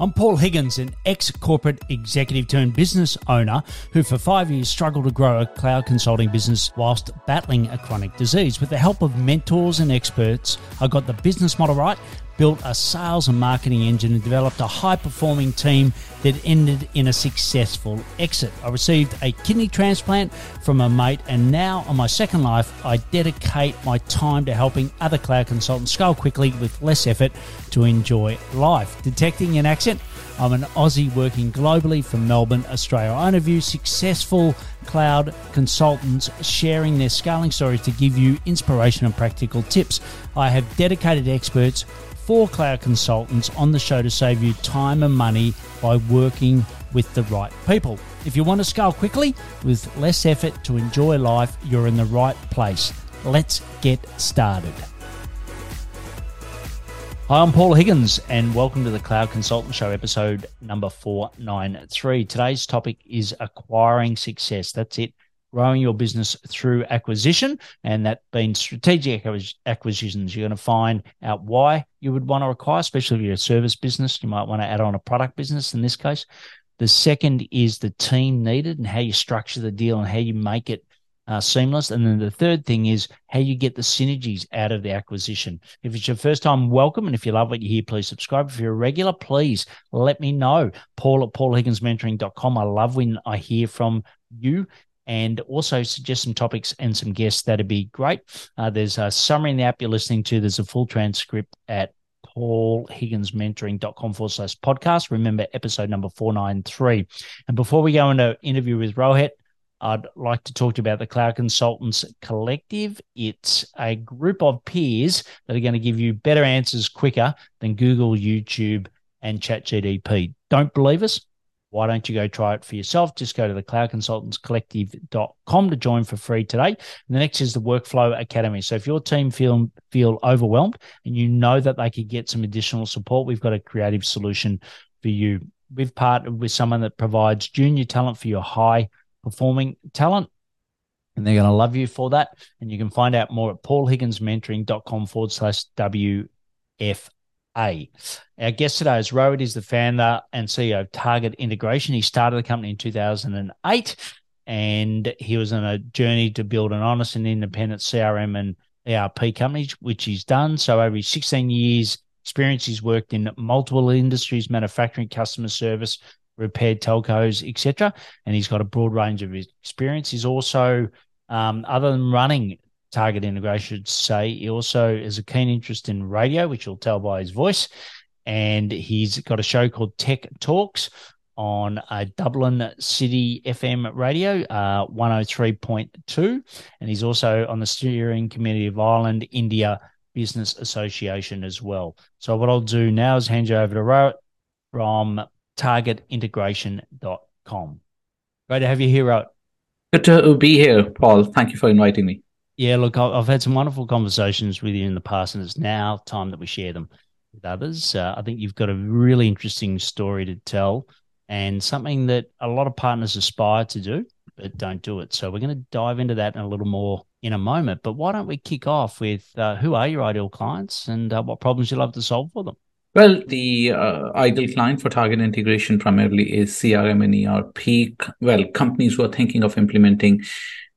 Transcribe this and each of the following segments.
I'm Paul Higgins, an ex corporate executive turned business owner who for five years struggled to grow a cloud consulting business whilst battling a chronic disease. With the help of mentors and experts, I got the business model right built a sales and marketing engine and developed a high performing team that ended in a successful exit. I received a kidney transplant from a mate, and now on my second life, I dedicate my time to helping other cloud consultants scale quickly with less effort to enjoy life. Detecting an accent, I'm an Aussie working globally from Melbourne, Australia. I interview successful cloud consultants sharing their scaling stories to give you inspiration and practical tips. I have dedicated experts four cloud consultants on the show to save you time and money by working with the right people. If you want to scale quickly with less effort to enjoy life, you're in the right place. Let's get started. Hi, I'm Paul Higgins, and welcome to the Cloud Consultant Show, episode number 493. Today's topic is acquiring success. That's it growing your business through acquisition, and that being strategic acquisitions. You're going to find out why you would want to acquire, especially if you're a service business. You might want to add on a product business in this case. The second is the team needed and how you structure the deal and how you make it uh, seamless. And then the third thing is how you get the synergies out of the acquisition. If it's your first time, welcome. And if you love what you hear, please subscribe. If you're a regular, please let me know. Paul at paulhigginsmentoring.com. I love when I hear from you and also suggest some topics and some guests. That'd be great. Uh, there's a summary in the app you're listening to. There's a full transcript at paulhigginsmentoring.com forward slash podcast. Remember, episode number 493. And before we go into interview with Rohit, I'd like to talk to you about the Cloud Consultants Collective. It's a group of peers that are going to give you better answers quicker than Google, YouTube, and ChatGPT. Don't believe us? Why don't you go try it for yourself? Just go to the cloudconsultantscollective.com to join for free today. And the next is the Workflow Academy. So if your team feel feel overwhelmed and you know that they could get some additional support, we've got a creative solution for you. We've partnered with someone that provides junior talent for your high performing talent. And they're going to love you for that. And you can find out more at paulhigginsmentoring.com forward slash WF a. Our guest today is Rohit. He's the founder and CEO of Target Integration. He started the company in 2008 and he was on a journey to build an honest and independent CRM and ERP company, which he's done. So over his 16 years experience, he's worked in multiple industries, manufacturing, customer service, repair, telcos, etc. And he's got a broad range of experience. He's also, um, other than running target integration say he also has a keen interest in radio, which you'll tell by his voice. And he's got a show called Tech Talks on a Dublin City FM radio, uh, 103.2. And he's also on the steering committee of Ireland India Business Association as well. So, what I'll do now is hand you over to Rohit from targetintegration.com. Great to have you here, Rohit. Good to be here, Paul. Thank you for inviting me. Yeah, look, I've had some wonderful conversations with you in the past, and it's now time that we share them with others. Uh, I think you've got a really interesting story to tell and something that a lot of partners aspire to do, but don't do it. So we're going to dive into that in a little more in a moment. But why don't we kick off with uh, who are your ideal clients and uh, what problems you love to solve for them? Well, the uh, ideal client for target integration primarily is CRM and ERP. Well, companies who are thinking of implementing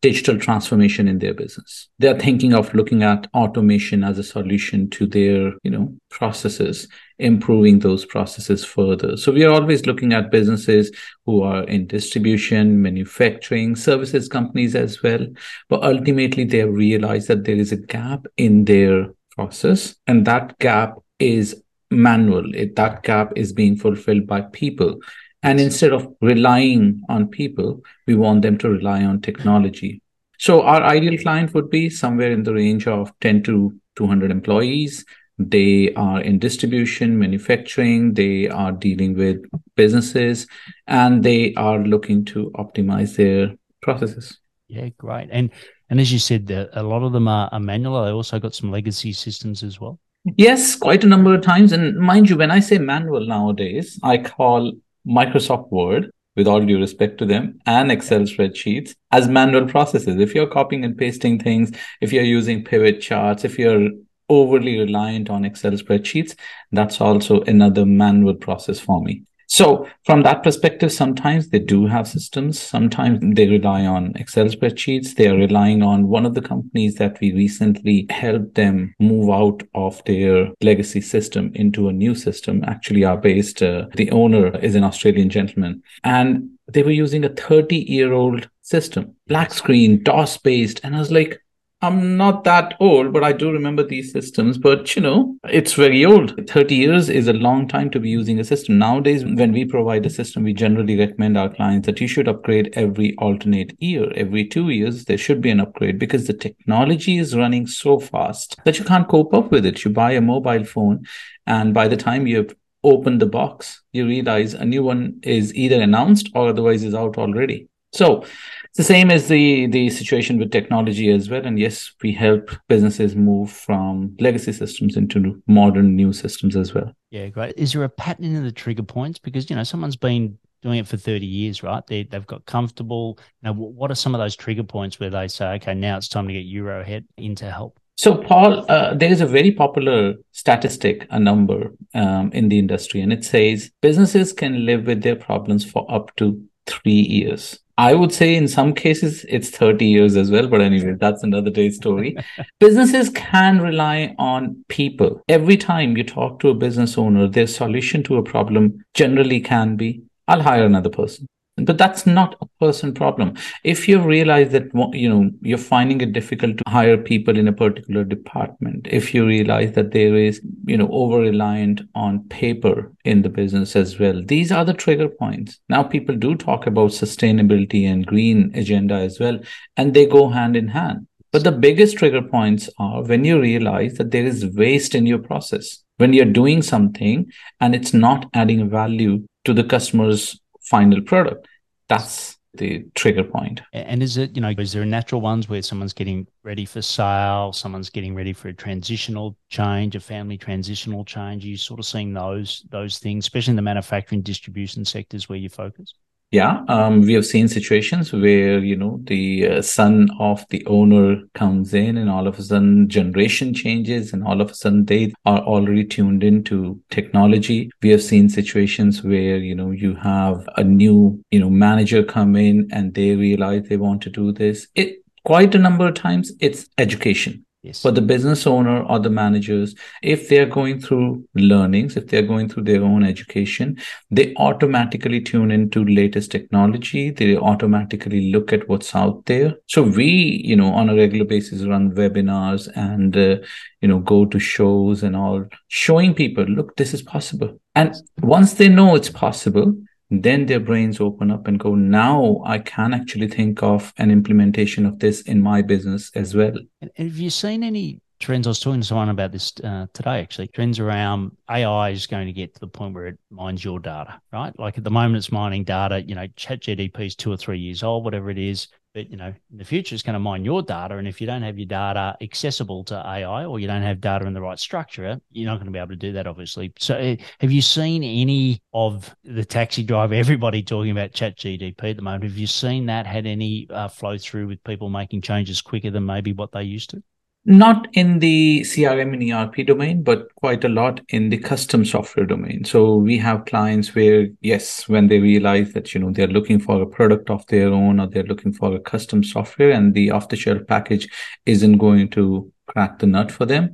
digital transformation in their business. They're thinking of looking at automation as a solution to their, you know, processes, improving those processes further. So we are always looking at businesses who are in distribution, manufacturing, services companies as well. But ultimately they have realized that there is a gap in their process and that gap is manual. It, that gap is being fulfilled by people and instead of relying on people, we want them to rely on technology. So our ideal client would be somewhere in the range of 10 to 200 employees. They are in distribution, manufacturing, they are dealing with businesses, and they are looking to optimize their processes. Yeah, great. And and as you said, a lot of them are, are manual. They also got some legacy systems as well. Yes, quite a number of times. And mind you, when I say manual nowadays, I call Microsoft Word, with all due respect to them, and Excel spreadsheets as manual processes. If you're copying and pasting things, if you're using pivot charts, if you're overly reliant on Excel spreadsheets, that's also another manual process for me. So from that perspective, sometimes they do have systems. Sometimes they rely on Excel spreadsheets. They are relying on one of the companies that we recently helped them move out of their legacy system into a new system. Actually, are based. Uh, the owner is an Australian gentleman, and they were using a 30 year old system, black screen, DOS based, and I was like, I'm not that old, but I do remember these systems. But you know, it's very old. 30 years is a long time to be using a system. Nowadays, when we provide a system, we generally recommend our clients that you should upgrade every alternate year. Every two years, there should be an upgrade because the technology is running so fast that you can't cope up with it. You buy a mobile phone, and by the time you've opened the box, you realize a new one is either announced or otherwise is out already. So it's the same as the the situation with technology as well. And yes, we help businesses move from legacy systems into modern new systems as well. Yeah, great. Is there a pattern in the trigger points? Because you know someone's been doing it for 30 years, right? They, they've got comfortable. Now, what are some of those trigger points where they say, okay, now it's time to get Rohit in to help? So, Paul, uh, there is a very popular statistic, a number um, in the industry, and it says businesses can live with their problems for up to three years. I would say in some cases it's 30 years as well, but anyway, that's another day's story. Businesses can rely on people. Every time you talk to a business owner, their solution to a problem generally can be, I'll hire another person but that's not a person problem. If you realize that you know you're finding it difficult to hire people in a particular department if you realize that there is you know over reliant on paper in the business as well these are the trigger points. Now people do talk about sustainability and green agenda as well and they go hand in hand. But the biggest trigger points are when you realize that there is waste in your process. When you're doing something and it's not adding value to the customer's final product. That's the trigger point. And is it, you know, is there natural ones where someone's getting ready for sale, someone's getting ready for a transitional change, a family transitional change? Are you sort of seeing those those things, especially in the manufacturing distribution sectors where you focus? Yeah, um, we have seen situations where you know the uh, son of the owner comes in, and all of a sudden generation changes, and all of a sudden they are already tuned into technology. We have seen situations where you know you have a new you know manager come in, and they realize they want to do this. It quite a number of times it's education Yes. For the business owner or the managers, if they're going through learnings, if they're going through their own education, they automatically tune into latest technology. They automatically look at what's out there. So we, you know, on a regular basis run webinars and, uh, you know, go to shows and all, showing people, look, this is possible. And once they know it's possible, then their brains open up and go, now I can actually think of an implementation of this in my business as well. Have you seen any trends? I was talking to someone about this uh, today, actually. Trends around AI is going to get to the point where it mines your data, right? Like at the moment, it's mining data. You know, ChatGPT is two or three years old, whatever it is but you know in the future it's going to mine your data and if you don't have your data accessible to ai or you don't have data in the right structure you're not going to be able to do that obviously. So eh, have you seen any of the taxi driver everybody talking about ChatGPT at the moment have you seen that? Had any uh, flow through with people making changes quicker than maybe what they used to not in the CRM and ERP domain, but quite a lot in the custom software domain. So we have clients where, yes, when they realize that, you know, they're looking for a product of their own or they're looking for a custom software and the off the shelf package isn't going to crack the nut for them,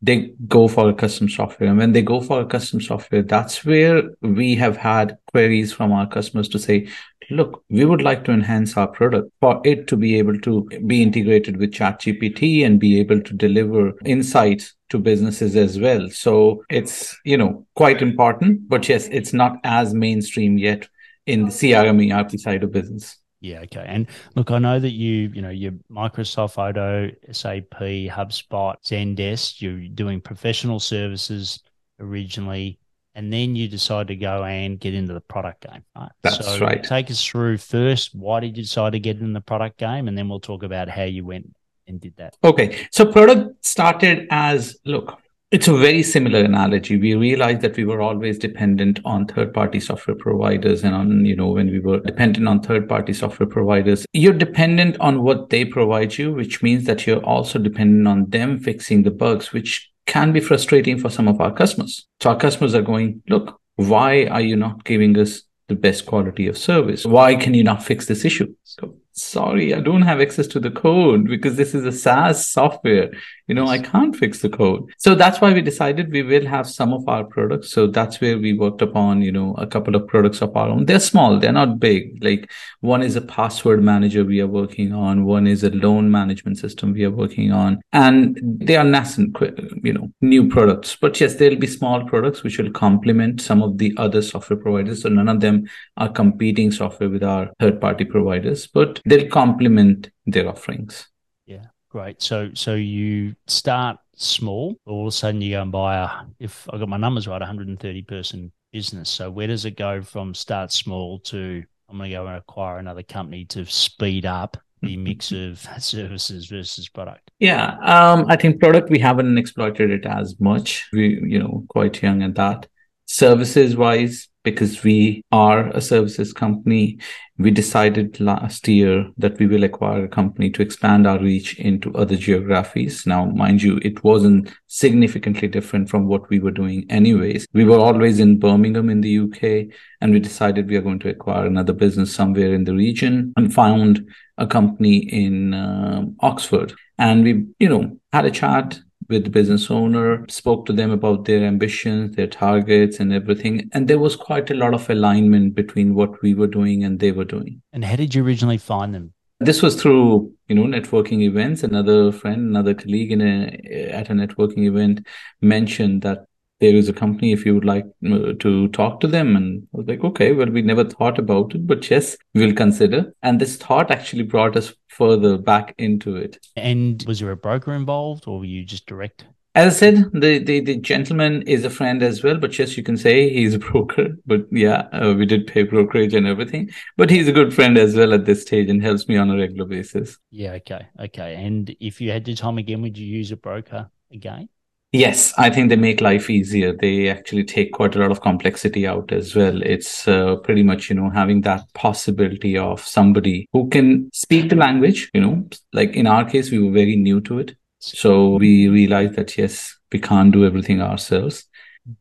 they go for a custom software. And when they go for a custom software, that's where we have had queries from our customers to say, look, we would like to enhance our product for it to be able to be integrated with ChatGPT and be able to deliver insights to businesses as well. So it's, you know, quite important, but yes, it's not as mainstream yet in the CRM ERP side of business. Yeah, okay. And look, I know that you, you know, you're Microsoft Odoo, SAP, HubSpot, Zendesk, you're doing professional services originally, and then you decide to go and get into the product game. Right? That's so right. Take us through first, why did you decide to get in the product game? And then we'll talk about how you went and did that. Okay. So product started as look, it's a very similar analogy. We realized that we were always dependent on third-party software providers and on, you know, when we were dependent on third-party software providers, you're dependent on what they provide you, which means that you're also dependent on them fixing the bugs, which can be frustrating for some of our customers. So our customers are going, look, why are you not giving us the best quality of service? Why can you not fix this issue? So sorry, I don't have access to the code because this is a SaaS software. You know, I can't fix the code. So that's why we decided we will have some of our products. So that's where we worked upon, you know, a couple of products of our own. They're small, they're not big. Like one is a password manager we are working on, one is a loan management system we are working on. And they are nascent, you know, new products. But yes, there'll be small products which will complement some of the other software providers. So none of them are competing software with our third party providers, but they'll complement their offerings. Yeah, great. So so you start small, all of a sudden you go and buy a if I got my numbers right, 130 person business. So where does it go from start small to I'm going to go and acquire another company to speed up the mix of services versus product? Yeah, um, I think product we haven't exploited it as much. We, you know, quite young at that. Services wise, because we are a services company, we decided last year that we will acquire a company to expand our reach into other geographies. Now, mind you, it wasn't significantly different from what we were doing anyways. We were always in Birmingham in the UK, and we decided we are going to acquire another business somewhere in the region and found a company in uh, Oxford. And we, you know, had a chat with the business owner, spoke to them about their ambitions, their targets, and everything. And there was quite a lot of alignment between what we were doing and they were doing. And how did you originally find them? This was through, you know, networking events. Another friend, another colleague in a at a networking event mentioned that there is a company if you would like uh, to talk to them and i was like okay well we never thought about it but yes we'll consider and this thought actually brought us further back into it and was there a broker involved or were you just direct as I said, the, the, the gentleman is a friend as well, but yes, you can say he's a broker. But yeah, uh, we did pay brokerage and everything. But he's a good friend as well at this stage and helps me on a regular basis. Yeah, okay, okay. And if you had your time again, would you use a broker again? Yes, I think they make life easier. They actually take quite a lot of complexity out as well. It's uh, pretty much, you know, having that possibility of somebody who can speak the language, you know, like in our case, we were very new to it. So we realized that, yes, we can't do everything ourselves.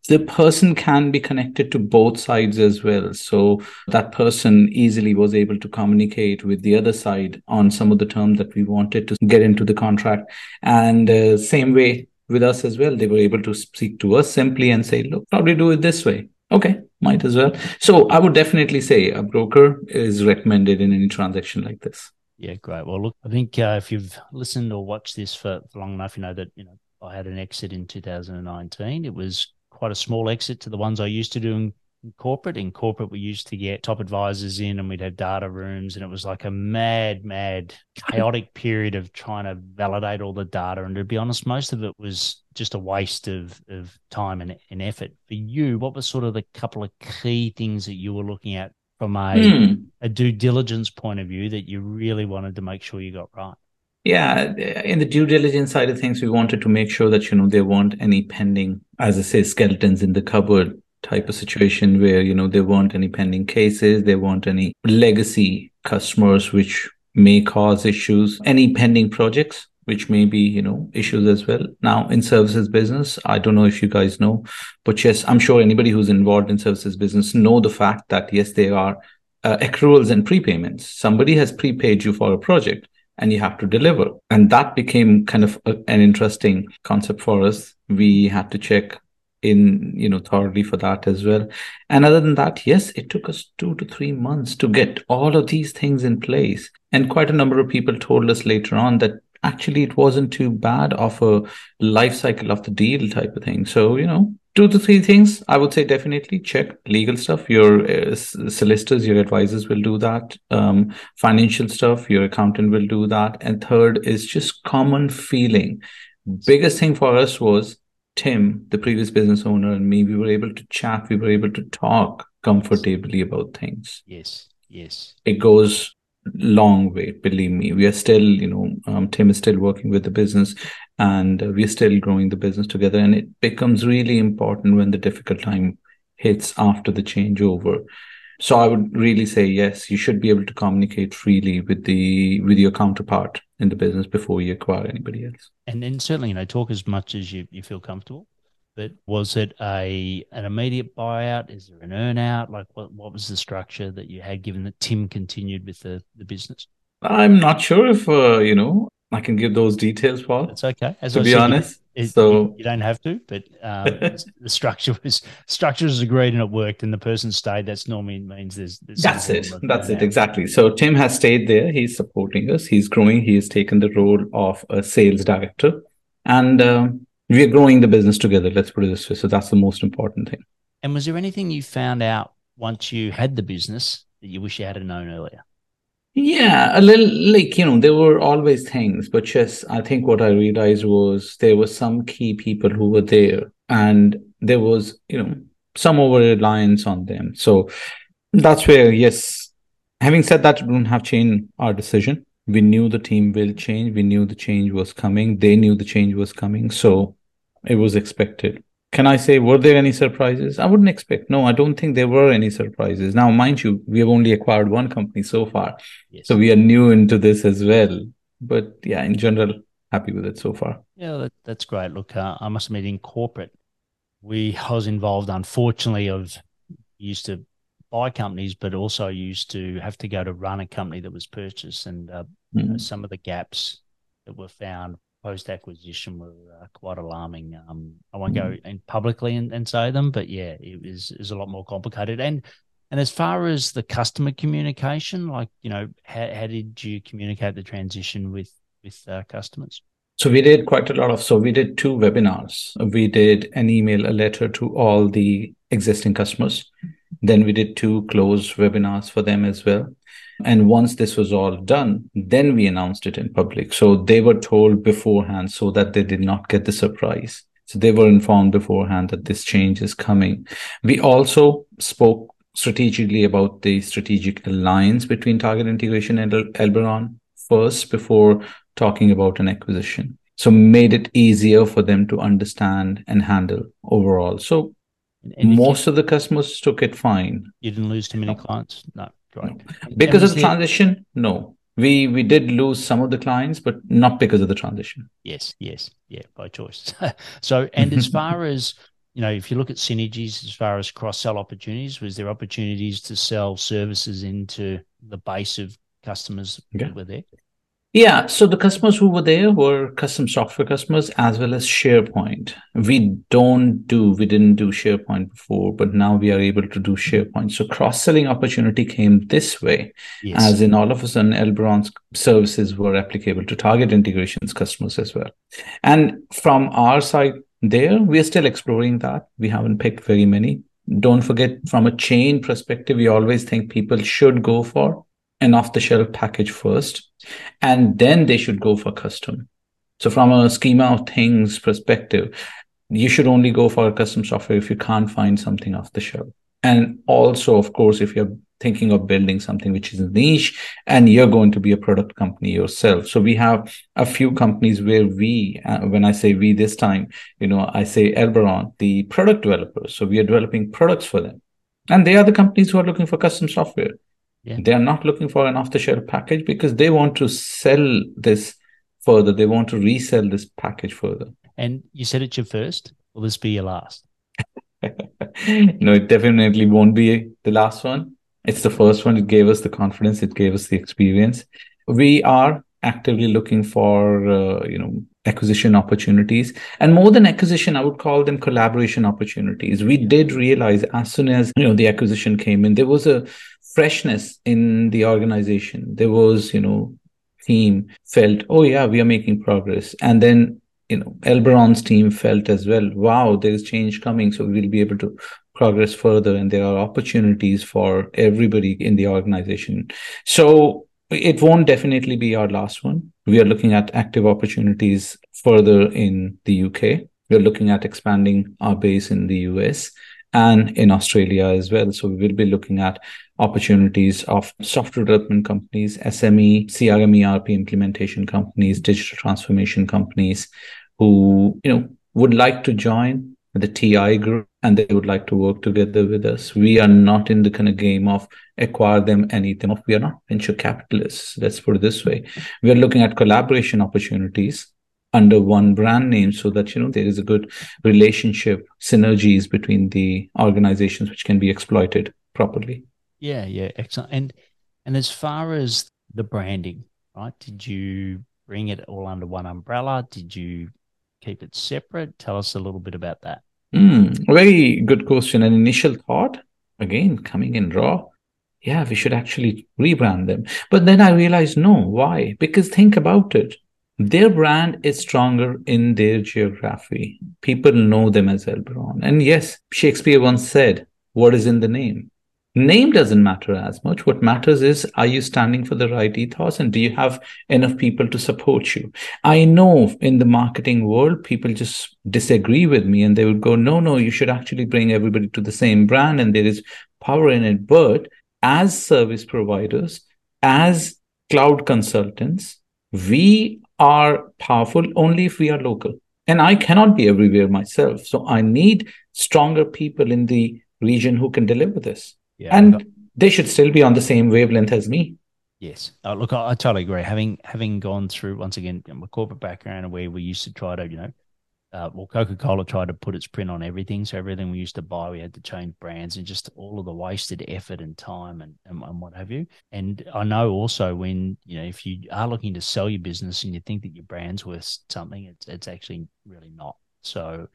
The person can be connected to both sides as well. So that person easily was able to communicate with the other side on some of the terms that we wanted to get into the contract. And uh, same way, with us as well. They were able to speak to us simply and say, look, probably do it this way. Okay, might as well. So I would definitely say a broker is recommended in any transaction like this. Yeah, great. Well, look, I think uh, if you've listened or watched this for, long enough, you know that you know I had an exit in 2019. It was quite a small exit to the ones I used to do in in corporate. In corporate, we used to get top advisors in and we'd have data rooms, and it was like a mad, mad, chaotic period of trying to validate all the data. And to be honest, most of it was just a waste of, of time and, and effort. For you, what was sort of the couple of key things that you were looking at from a, mm. a due diligence point of view that you really wanted to make sure you got right? Yeah, in the due diligence side of things, we wanted to make sure that you know there weren't any pending, as I say, skeletons in the cupboard type of situation where you know there weren't any pending cases there weren't any legacy customers which may cause issues any pending projects which may be you know issues as well. Now in services business i don't know if you guys know but yes i'm sure anybody who's involved in services business know the fact that yes there are uh, accruals and prepayments. Somebody has prepaid you for a project and you have to deliver. And that became kind of a, an interesting concept for us. We had to check in you know thoroughly for that as well. And other than that yes it took us two to three months to get all of these things in place. And quite a number of people told us later on that actually it wasn't too bad of a life cycle of the deal type of thing. So you know two to three things i would say definitely check legal stuff. Your uh, solicitors your advisors will do that. Um, financial stuff your accountant will do that. And third is just common feeling. Biggest thing for us was Tim, the previous business owner, and me, we were able to chat, we were able to talk comfortably about things. Yes, yes. It goes long way. Believe me, we are still, you know, um, Tim is still working with the business, and uh, we are still growing the business together. And it becomes really important when the difficult time hits after the changeover. So I would really say yes, you should be able to communicate freely with the with your counterpart in the business before you acquire anybody else. And then certainly, you know, talk as much as you, you feel comfortable. But was it a an immediate buyout? Is there an earnout? Like what, what was the structure that you had given that Tim continued with the, the business? I'm not sure if uh, you know I can give those details, Paul. It's okay. As to I be said, honest, it, so you, don't have to, but um, the structure was structure was agreed and it worked, and the person stayed. That's normally means there's. there's that's it. That's it. Exactly. So Tim has stayed there. He's supporting us. He's growing. He has taken the role of a sales director, and um, we are growing the business together. Let's put it this way. So that's the most important thing. And was there anything you found out once you had the business that you wish you had known earlier? Yeah, a little like, you know, there were always things, but just I think what I realized was there were some key people who were there and there was, you know, some over reliance on them. So that's where, yes, having said that, we don't have changed our decision. We knew the team will change. We knew the change was coming. They knew the change was coming. So it was expected. Can I say, were there any surprises? I wouldn't expect. No, I don't think there were any surprises. Now, mind you, we have only acquired one company so far. Yes. So we are new into this as well. But yeah, in general, happy with it so far. Yeah, that, that's great. Look, uh, I must admit, in corporate, we I was involved, unfortunately, of used to buy companies, but also used to have to go to run a company that was purchased. And uh, mm-hmm. you know, some of the gaps that were found post acquisition were uh, quite alarming. Um, I won't go mm. in publicly and, and say them, but yeah, it is is a lot more complicated. And and as far as the customer communication, like you know, how, how did you communicate the transition with with uh, customers? So we did quite a lot of. So we did two webinars. We did an email, a letter to all the existing customers. Then we did two closed webinars for them as well. And once this was all done, then we announced it in public. So they were told beforehand so that they did not get the surprise. So they were informed beforehand that this change is coming. We also spoke strategically about the strategic alliance between Target Integration and Elberon first before talking about an acquisition. So made it easier for them to understand and handle overall. So and most of the customers took it fine. You didn't lose too many no. clients? No. Right. Because of the transition, no. We we did lose some of the clients, but not because of the transition. Yes, yes, yeah, by choice. so, and as far as you know, if you look at synergies, as far as cross sell opportunities, was there opportunities to sell services into the base of customers that were there? Yeah, so the customers who were there were custom software customers as well as SharePoint. We don't do, we didn't do SharePoint before, but now we are able to do SharePoint. So cross selling opportunity came this way, yes. as in all of a sudden, Elberon's services were applicable to Target Integrations customers as well. And from our side, there, we are still exploring that. We haven't picked very many. Don't forget, from a chain perspective, we always think people should go for an off the shelf package first, and then they should go for custom. So, from a schema of things perspective, you should only go for a custom software if you can't find something off the shelf. And also, of course, if you're thinking of building something which is niche and you're going to be a product company yourself. So we have a few companies where we, uh, when I say we this time, you know, I say Elberon, the product developers. So we are developing products for them. And they are the companies who are looking for custom software. Yeah. They are not looking for an off the shelf package because they want to sell this further. They want to resell this package further. And you said it's your first. Will this be your last? no, it definitely won't be the last one. It's the first one. It gave us the confidence. It gave us the experience. We are actively looking for, uh, you know, acquisition opportunities and more than acquisition i would call them collaboration opportunities we did realize as soon as you know the acquisition came in there was a freshness in the organization. There was you know team felt oh yeah we are making progress. And then you know elberon's team felt as well wow there is change coming so we'll be able to progress further and there are opportunities for everybody in the organization. So it won't definitely be our last one. We are looking at active opportunities further in the uk we're looking at expanding our base in the us and in Australia as well. So we will be looking at opportunities of software development companies, SME, CRM, ERP implementation companies, digital transformation companies who, you know, would like to join the TI group and they would like to work together with us. We are not in the kind of game of acquire them, anything of we are not venture capitalists. Let's put it this way. We are looking at collaboration opportunities under one brand name so that you know there is a good relationship synergies between the organizations which can be exploited properly yeah yeah excellent. And and as far as the branding right did you bring it all under one umbrella? Did you keep it separate? Tell us a little bit about that. Mm, very good question. An initial thought again coming in raw. Yeah we should actually rebrand them. But then i realized no why? Because think about it. Their brand is stronger in their geography. People know them as Elberon. And yes, Shakespeare once said, What is in the name? Name doesn't matter as much. What matters is, are you standing for the right ethos and do you have enough people to support you? I know in the marketing world, people just disagree with me and they would go, No, no, you should actually bring everybody to the same brand and there is power in it. But as service providers, as cloud consultants, we are powerful only if we are local. And I cannot be everywhere myself. So I need stronger people in the region who can deliver this. Yeah, and they should still be on the same wavelength as me. Yes. Uh, look, I, I, totally agree. Having having gone through once again my corporate background where we used to try to, you know, uh, well, Coca Cola tried to put its print on everything. So everything we used to buy, we had to change brands and just all of the wasted effort and time and, and, and, what have you. And I know also when, you know, if you are looking to sell your business and you think that your brand's worth something, it's, it's actually really not. So,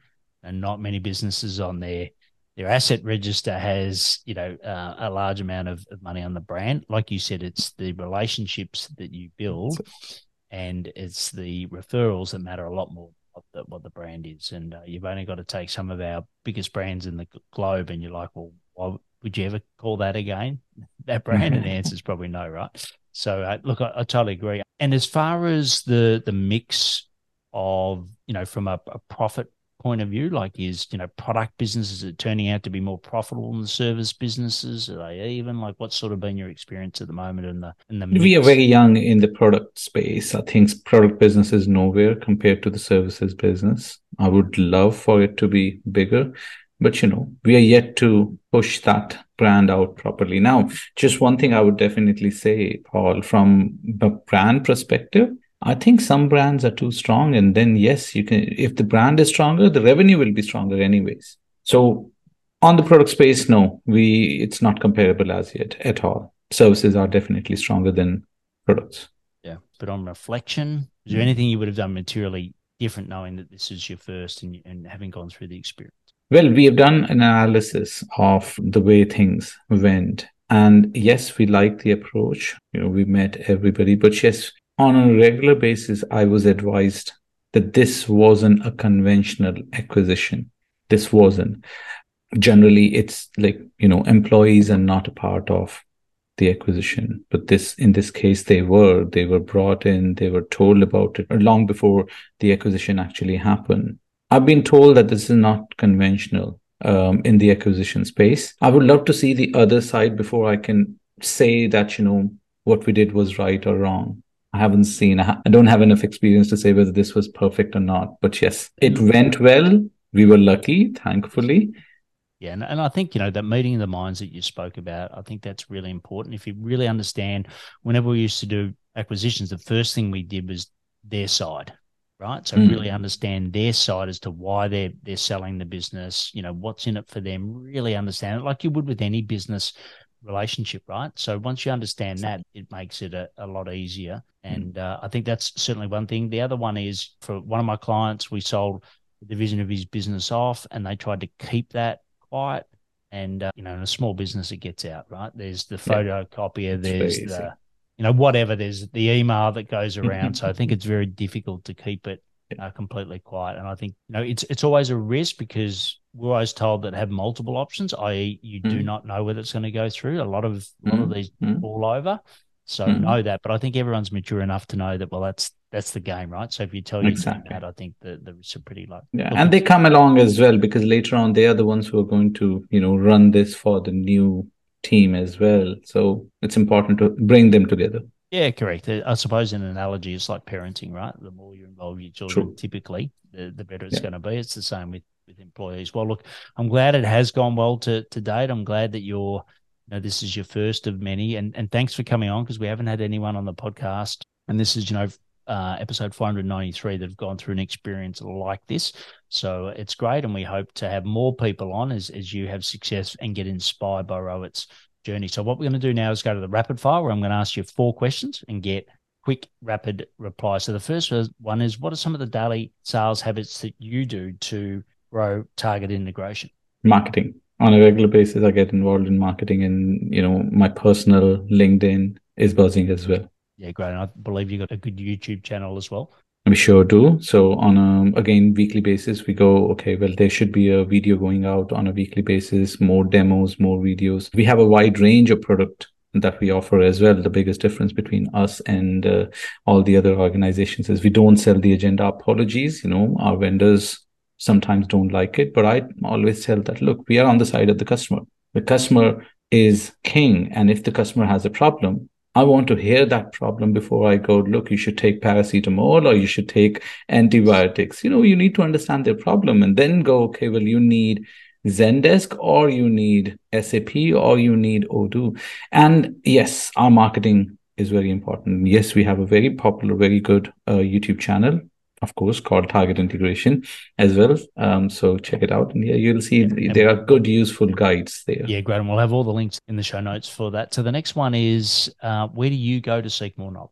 and not many businesses on their, their asset register has, you know, uh, a large amount of, of money on the brand. Like you said, it's the relationships that you build and it's the referrals that matter a lot more what the, what the brand is. And uh, you've only got to take some of our biggest brands in the globe, and you're like, well, why would you ever call that again? That brand? and the answer is probably no, right? So uh, look, I, I, totally agree. And as far as the the mix of you know from a, a profit point of view? Like, is you know product businesses it turning out to be more profitable than the service businesses? Are they even like what's sort of been your experience at the moment in the in the? Mix? We are very young in the product space. I think product business is nowhere compared to the services business. I would love for it to be bigger, but you know we are yet to push that brand out properly. Now, just one thing I would definitely say, Paul, from the brand perspective I think some brands are too strong. And then, yes, you can, if the brand is stronger, the revenue will be stronger anyways. So on the product space, no, we, it's not comparable as yet at all. Services are definitely stronger than products. Yeah. But on reflection, is there mm. anything you would have done materially different knowing that this is your first and, and having gone through the experience? Well, we have done an analysis of the way things went. And yes, we like the approach. You know, we met everybody, but yes, on a regular basis, I was advised that this wasn't a conventional acquisition. This wasn't. Generally, it's like, you know, employees are not a part of the acquisition. But this, in this case, they were. They were brought in, they were told about it long before the acquisition actually happened. I've been told that this is not conventional um, in the acquisition space. I would love to see the other side before I can say that, you know, what we did was right or wrong. I haven't seen, I don't have enough experience to say whether this was perfect or not. But yes, it went well. We were lucky, thankfully. Yeah, and, and I think you know that meeting of the minds that you spoke about. I think that's really important. If you really understand, whenever we used to do acquisitions, the first thing we did was their side, right? So mm. really understand their side as to why they're they're selling the business. You know what's in it for them. Really understand it, like you would with any business relationship, right? So once you understand that, it makes it a, a lot easier. Mm. And uh, I think that's certainly one thing. The other one is for one of my clients, we sold the division of his business off and they tried to keep that quiet. And, uh, you know, in a small business, it gets out, right? There's the photocopier, there's the, you know, whatever, there's the email that goes around. so I think it's very difficult to keep it uh, completely quiet. And I think you know it's it's always a risk because we're always told that have multiple options, i.e., you mm. do not know whether it's going to go through. A lot of a lot of mm. these mm. fall over, so mm. know that. But I think everyone's mature enough to know that well, that's that's the game, right? So if you tell you exactly. that, I think the the risks are pretty low. Yeah, and they come along as well because later on they are the ones who are going to you know run this for the new team as well. So it's important to bring them together. Yeah, correct. I suppose an analogy is like parenting, right? The more you involve your children, typically, the, the better it's yeah. going to be. It's the same with with employees. Well, look, I'm glad it has gone well to to date. I'm glad that you're, you know, this is your first of many, and and thanks for coming on because we haven't had anyone on the podcast, and this is you know uh, episode 493 that have gone through an experience like this. So it's great, and we hope to have more people on as as you have success and get inspired by Rohit's journey. So what we're going to do now is go to the rapid fire, where I'm going to ask you four questions and get quick, rapid replies. So the first one is, what are some of the daily sales habits that you do to grow target integration? Marketing. On a regular basis, I get involved in marketing and, you know, my personal LinkedIn is buzzing as well. Yeah, great. And I believe you've got a good YouTube channel as well. We sure do. So on a again weekly basis, we go okay. Well, there should be a video going out on a weekly basis. More demos, more videos. We have a wide range of product that we offer as well. The biggest difference between us and uh, all the other organizations is we don't sell the agenda. Apologies, you know, our vendors sometimes don't like it, but I always tell that look, we are on the side of the customer. The customer is king, and if the customer has a problem, I want to hear that problem before I go, look, you should take paracetamol or you should take antibiotics. You know, you need to understand their problem and then go, okay, well, you need Zendesk or you need SAP or you need Odoo. And yes, our marketing is very important. Yes, we have a very popular, very good uh, YouTube channel of course, called Target Integration as well. Um, so check it out. And yeah, you'll see there are good, useful guides there. Yeah, great. And we'll have all the links in the show notes for that. So the next one is uh, where do you go to seek more knowledge?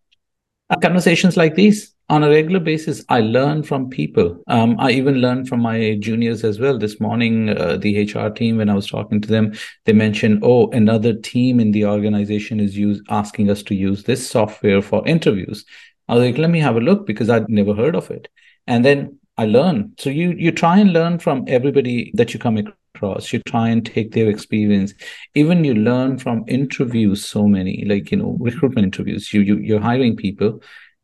Uh, conversations like these on a regular basis i learn from people um, i even learn from my juniors as well this morning uh, the hr team when i was talking to them they mentioned oh another team in the organization is use, asking us to use this software for interviews I was like, let me have a look because I'd never heard of it. And then I learn. So you you try and learn from everybody that you come across. You try and take their experience. Even you learn from interviews. So many like you know recruitment interviews. You you you're hiring people,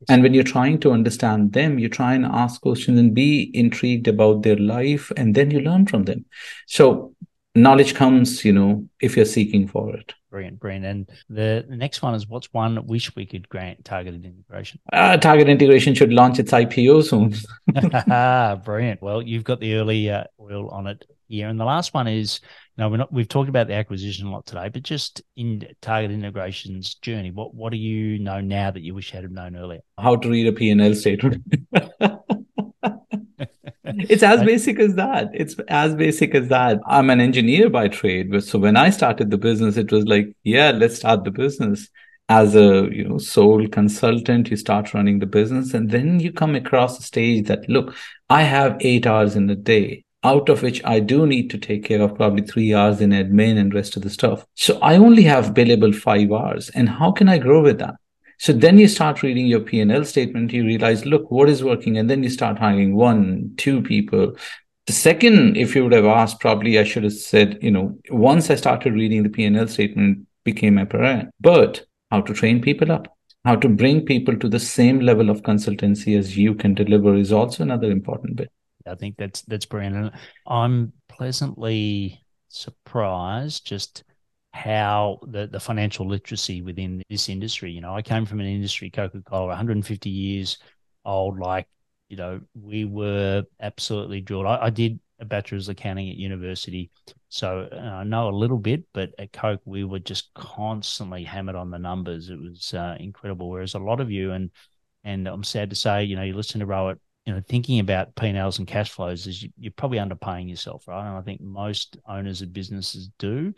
and when you're trying to understand them, you try and ask questions and be intrigued about their life, and then you learn from them. So knowledge comes, you know, if you're seeking for it. Brilliant, brilliant. And the, next one is what's one wish we could grant targeted integration? Uh, target integration should launch its IPO soon. brilliant. Well, you've got the early uh, oil on it here. And the last one is, you know, we're not, we've talked about the acquisition a lot today, but just in target integration's journey, what, what do you know now that you wish you had known earlier? How to read a P&L statement. it's as basic as that. It's as basic as that. I'm an engineer by trade. So when I started the business, it was like, yeah, let's start the business. As a you know sole consultant, you start running the business, and then you come across a stage that look, I have eight hours in a day, out of which I do need to take care of probably three hours in admin and rest of the stuff. So I only have billable five hours. And how can I grow with that? So then you start reading your P&L statement, you realize, look, what is working? And then you start hiring one, two people. The second, if you would have asked, probably I should have said, you know, once I started reading the P&L statement became apparent. But how to train people up, how to bring people to the same level of consultancy as you can deliver is also another important bit. I think that's that's brilliant. I'm pleasantly surprised just how the, the financial literacy within this industry. You know, I came from an industry, Coca Cola, 150 years old. Like, you know, we were absolutely drilled. I, I did a bachelor's accounting at university, so I know a little bit. But at Coke, we were just constantly hammered on the numbers. It was uh, incredible. Whereas a lot of you, and and I'm sad to say, you know, you listen to Rohit you know, thinking about P&Ls and cash flows is you, are probably underpaying yourself, right? And I think most owners of businesses do.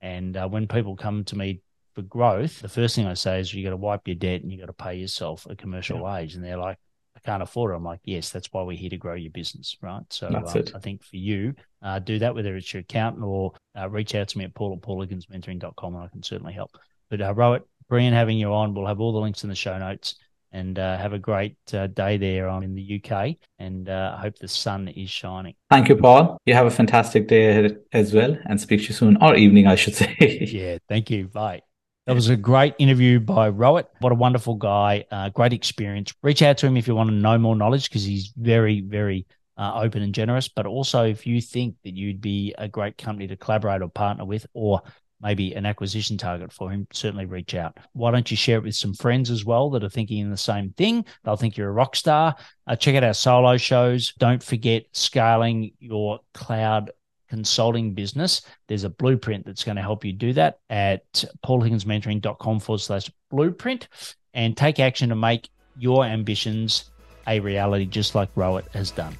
And uh, when people come to me for growth, the first thing I say is you got to wipe your debt and you got to pay yourself a commercial yeah. wage. And they're like, I can't afford it. I'm like, yes, that's why we're here to grow your business, right? So um, I think for you, uh, do that, whether it's your accountant or uh, reach out to me at paul at paulhigginsmentoring.com and I can certainly help. But uh, Rohit, brilliant having you on. We'll have all the links in the show notes and uh, have a great uh, day there I'm in the UK. And uh, I hope the sun is shining. Thank you, Paul. You have a fantastic day as well, and speak to you soon, or evening, I should say. yeah, thank you. Bye. That was a great interview by Rohit. What a wonderful guy. Uh, great experience. Reach out to him if you want to know more knowledge because he's very, very uh, open and generous. But also, if you think that you'd be a great company to collaborate or partner with, or maybe an acquisition target for him, certainly reach out. Why don't you share it with some friends as well that are thinking the same thing? They'll think you're a rock star. Uh, check out our solo shows. Don't forget scaling your cloud consulting business. There's a blueprint that's going to help you do that at paulhigginsmentoring.com forward slash blueprint and take action to make your ambitions a reality, just like Rohit has done.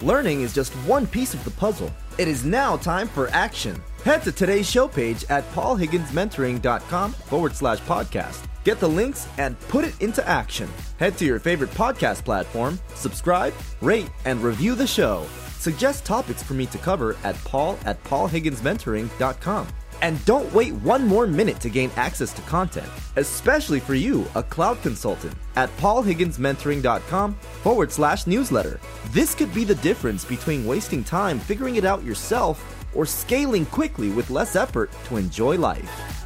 Learning is just one piece of the puzzle. It is now time for action. Head to today's show page at paulhigginsmentoring.com forward slash podcast. Get the links and put it into action. Head to your favorite podcast platform, subscribe, rate, and review the show. Suggest topics for me to cover at paul at paulhigginsmentoring.com. And don't wait one more minute to gain access to content, especially for you, a cloud consultant, at paulhigginsmentoring.com forward slash newsletter. This could be the difference between wasting time figuring it out yourself or scaling quickly with less effort to enjoy life.